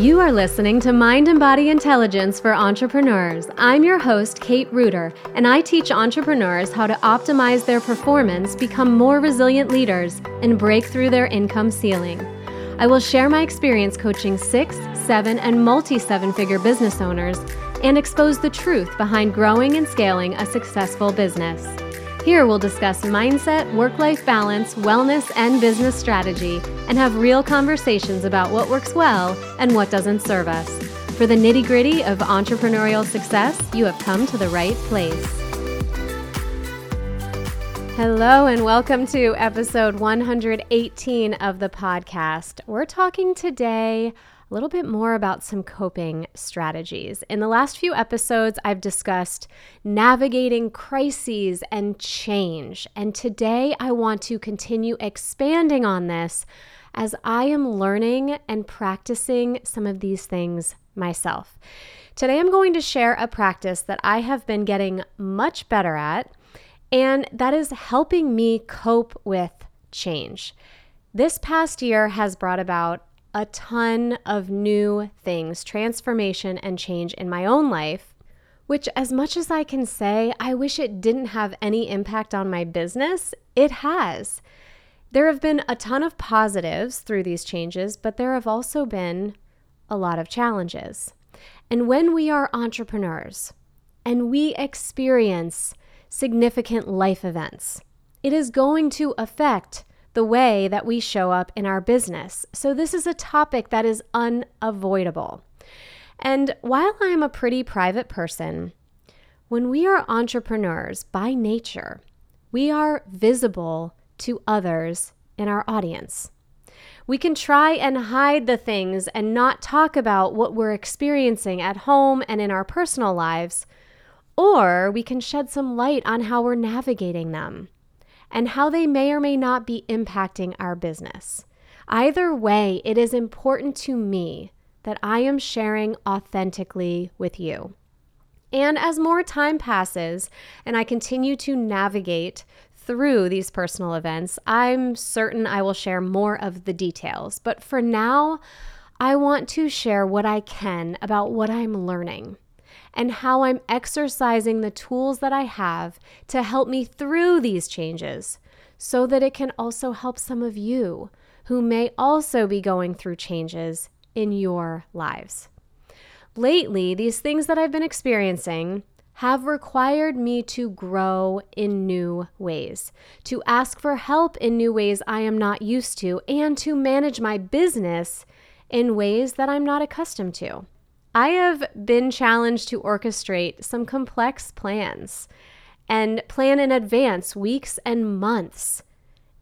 You are listening to Mind and Body Intelligence for Entrepreneurs. I'm your host, Kate Reuter, and I teach entrepreneurs how to optimize their performance, become more resilient leaders, and break through their income ceiling. I will share my experience coaching six, seven, and multi seven figure business owners and expose the truth behind growing and scaling a successful business. Here we'll discuss mindset, work life balance, wellness, and business strategy, and have real conversations about what works well and what doesn't serve us. For the nitty gritty of entrepreneurial success, you have come to the right place. Hello, and welcome to episode 118 of the podcast. We're talking today a little bit more about some coping strategies. In the last few episodes, I've discussed navigating crises and change. And today, I want to continue expanding on this as I am learning and practicing some of these things myself. Today, I'm going to share a practice that I have been getting much better at, and that is helping me cope with change. This past year has brought about a ton of new things, transformation and change in my own life, which, as much as I can say, I wish it didn't have any impact on my business, it has. There have been a ton of positives through these changes, but there have also been a lot of challenges. And when we are entrepreneurs and we experience significant life events, it is going to affect the way that we show up in our business. So, this is a topic that is unavoidable. And while I'm a pretty private person, when we are entrepreneurs by nature, we are visible to others in our audience. We can try and hide the things and not talk about what we're experiencing at home and in our personal lives, or we can shed some light on how we're navigating them and how they may or may not be impacting our business. Either way, it is important to me that I am sharing authentically with you. And as more time passes and I continue to navigate through these personal events, I'm certain I will share more of the details. But for now, I want to share what I can about what I'm learning and how I'm exercising the tools that I have to help me through these changes so that it can also help some of you who may also be going through changes in your lives. Lately, these things that I've been experiencing have required me to grow in new ways, to ask for help in new ways I am not used to, and to manage my business in ways that I'm not accustomed to. I have been challenged to orchestrate some complex plans and plan in advance weeks and months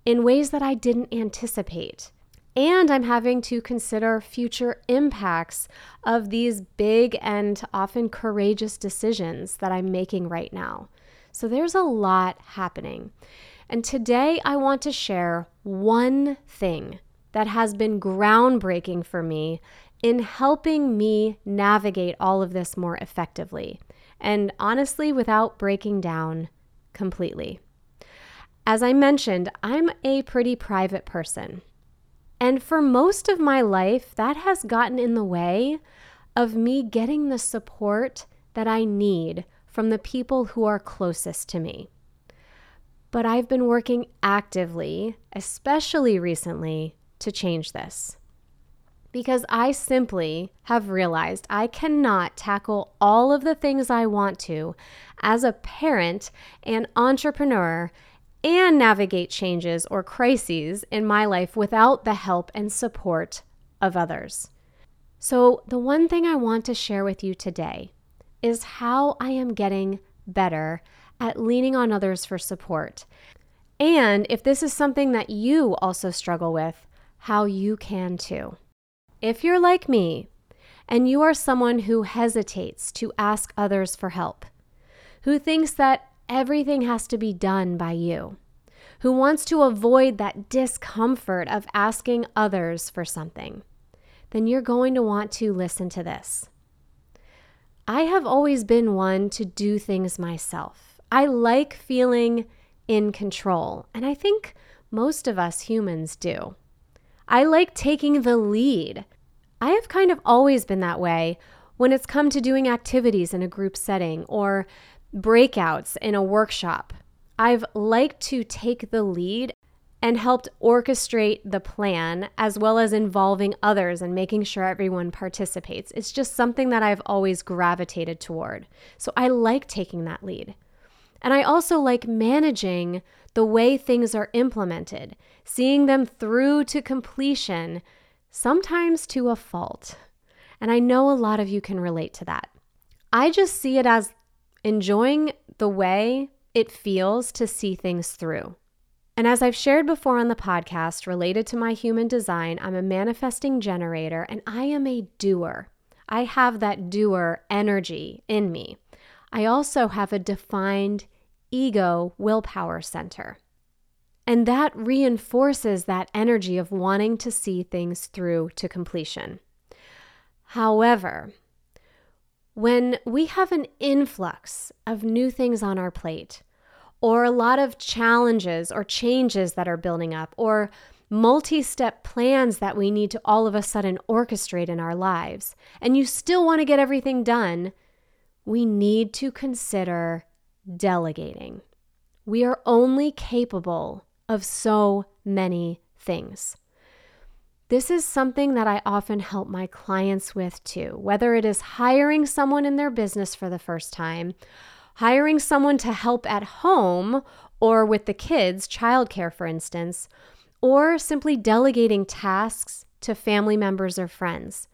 in ways that I didn't anticipate. And I'm having to consider future impacts of these big and often courageous decisions that I'm making right now. So there's a lot happening. And today I want to share one thing that has been groundbreaking for me in helping me navigate all of this more effectively and honestly without breaking down completely. As I mentioned, I'm a pretty private person. And for most of my life, that has gotten in the way of me getting the support that I need from the people who are closest to me. But I've been working actively, especially recently, to change this because I simply have realized I cannot tackle all of the things I want to as a parent and entrepreneur and navigate changes or crises in my life without the help and support of others. So, the one thing I want to share with you today is how I am getting better at leaning on others for support. And if this is something that you also struggle with, how you can too. If you're like me and you are someone who hesitates to ask others for help, who thinks that everything has to be done by you, who wants to avoid that discomfort of asking others for something, then you're going to want to listen to this. I have always been one to do things myself. I like feeling in control, and I think most of us humans do. I like taking the lead. I have kind of always been that way when it's come to doing activities in a group setting or breakouts in a workshop. I've liked to take the lead and helped orchestrate the plan as well as involving others and making sure everyone participates. It's just something that I've always gravitated toward. So I like taking that lead. And I also like managing the way things are implemented, seeing them through to completion, sometimes to a fault. And I know a lot of you can relate to that. I just see it as enjoying the way it feels to see things through. And as I've shared before on the podcast related to my human design, I'm a manifesting generator and I am a doer. I have that doer energy in me. I also have a defined ego willpower center. And that reinforces that energy of wanting to see things through to completion. However, when we have an influx of new things on our plate, or a lot of challenges or changes that are building up, or multi step plans that we need to all of a sudden orchestrate in our lives, and you still want to get everything done, we need to consider delegating. We are only capable of so many things. This is something that I often help my clients with too, whether it is hiring someone in their business for the first time, hiring someone to help at home or with the kids, childcare, for instance, or simply delegating tasks to family members or friends.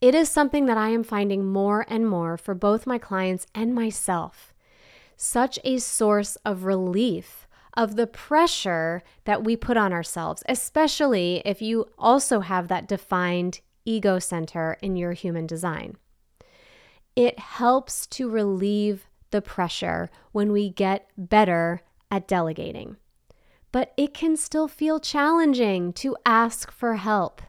It is something that I am finding more and more for both my clients and myself. Such a source of relief of the pressure that we put on ourselves, especially if you also have that defined ego center in your human design. It helps to relieve the pressure when we get better at delegating. But it can still feel challenging to ask for help.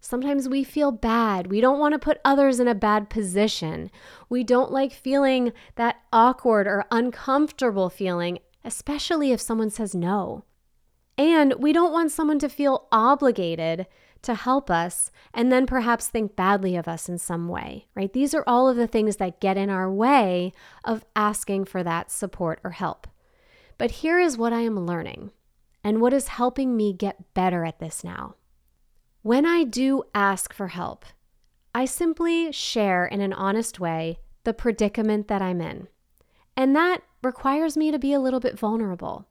Sometimes we feel bad. We don't want to put others in a bad position. We don't like feeling that awkward or uncomfortable feeling especially if someone says no. And we don't want someone to feel obligated to help us and then perhaps think badly of us in some way, right? These are all of the things that get in our way of asking for that support or help. But here is what I am learning and what is helping me get better at this now. When I do ask for help, I simply share in an honest way the predicament that I'm in. And that requires me to be a little bit vulnerable.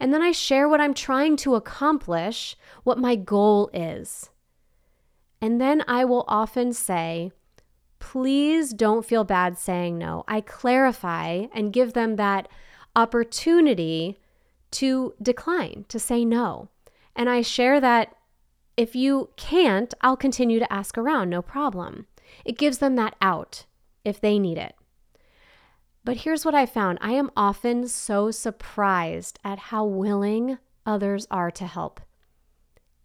And then I share what I'm trying to accomplish, what my goal is. And then I will often say, please don't feel bad saying no. I clarify and give them that opportunity to decline, to say no. And I share that if you can't, I'll continue to ask around, no problem. It gives them that out if they need it. But here's what I found I am often so surprised at how willing others are to help.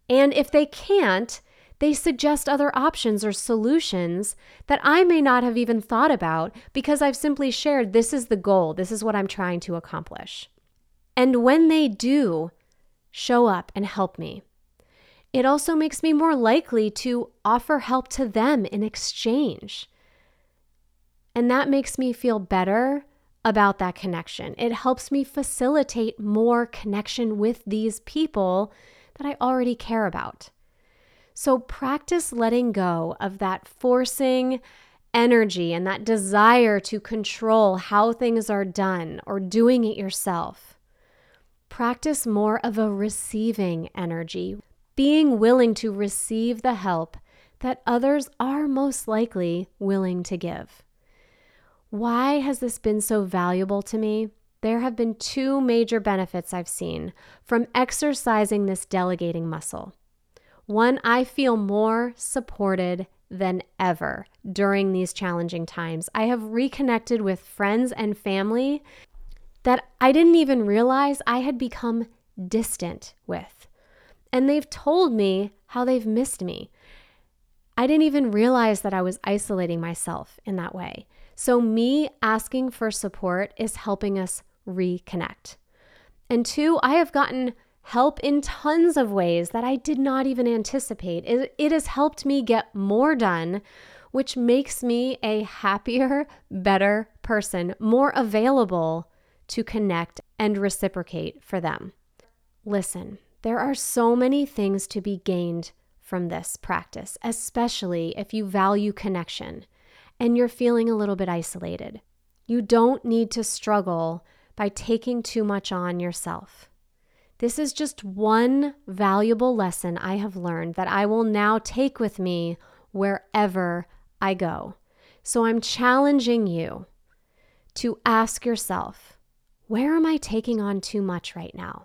And if they can't, they suggest other options or solutions that I may not have even thought about because I've simply shared this is the goal, this is what I'm trying to accomplish. And when they do show up and help me, it also makes me more likely to offer help to them in exchange. And that makes me feel better about that connection. It helps me facilitate more connection with these people that I already care about. So practice letting go of that forcing energy and that desire to control how things are done or doing it yourself. Practice more of a receiving energy, being willing to receive the help that others are most likely willing to give. Why has this been so valuable to me? There have been two major benefits I've seen from exercising this delegating muscle. One, I feel more supported than ever during these challenging times. I have reconnected with friends and family that I didn't even realize I had become distant with. And they've told me how they've missed me. I didn't even realize that I was isolating myself in that way. So, me asking for support is helping us reconnect. And two, I have gotten help in tons of ways that I did not even anticipate. It, it has helped me get more done, which makes me a happier, better person, more available to connect and reciprocate for them. Listen, there are so many things to be gained from this practice, especially if you value connection and you're feeling a little bit isolated. You don't need to struggle by taking too much on yourself. This is just one valuable lesson I have learned that I will now take with me wherever I go. So I'm challenging you to ask yourself where am I taking on too much right now?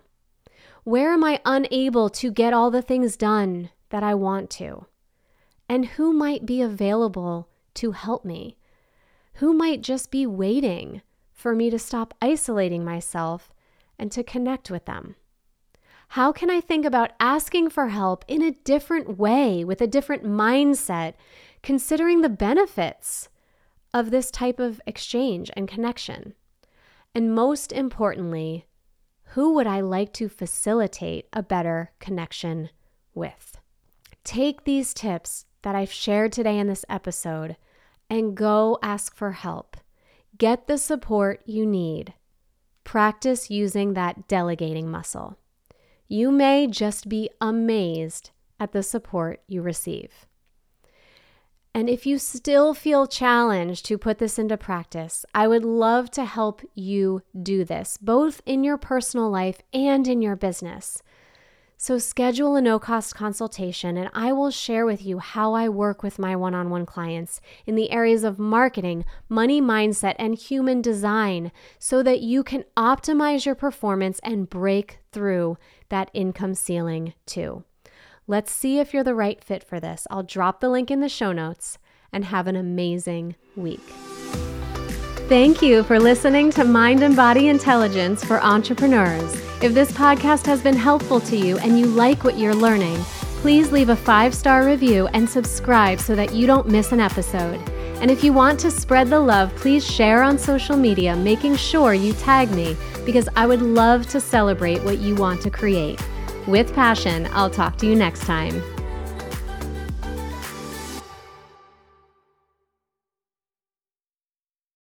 Where am I unable to get all the things done that I want to? And who might be available to help me? Who might just be waiting for me to stop isolating myself and to connect with them? How can I think about asking for help in a different way, with a different mindset, considering the benefits of this type of exchange and connection? And most importantly, who would I like to facilitate a better connection with? Take these tips that I've shared today in this episode and go ask for help. Get the support you need. Practice using that delegating muscle. You may just be amazed at the support you receive. And if you still feel challenged to put this into practice, I would love to help you do this, both in your personal life and in your business. So, schedule a no cost consultation, and I will share with you how I work with my one on one clients in the areas of marketing, money mindset, and human design so that you can optimize your performance and break through that income ceiling too. Let's see if you're the right fit for this. I'll drop the link in the show notes and have an amazing week. Thank you for listening to Mind and Body Intelligence for Entrepreneurs. If this podcast has been helpful to you and you like what you're learning, please leave a five star review and subscribe so that you don't miss an episode. And if you want to spread the love, please share on social media, making sure you tag me because I would love to celebrate what you want to create. With passion, I'll talk to you next time.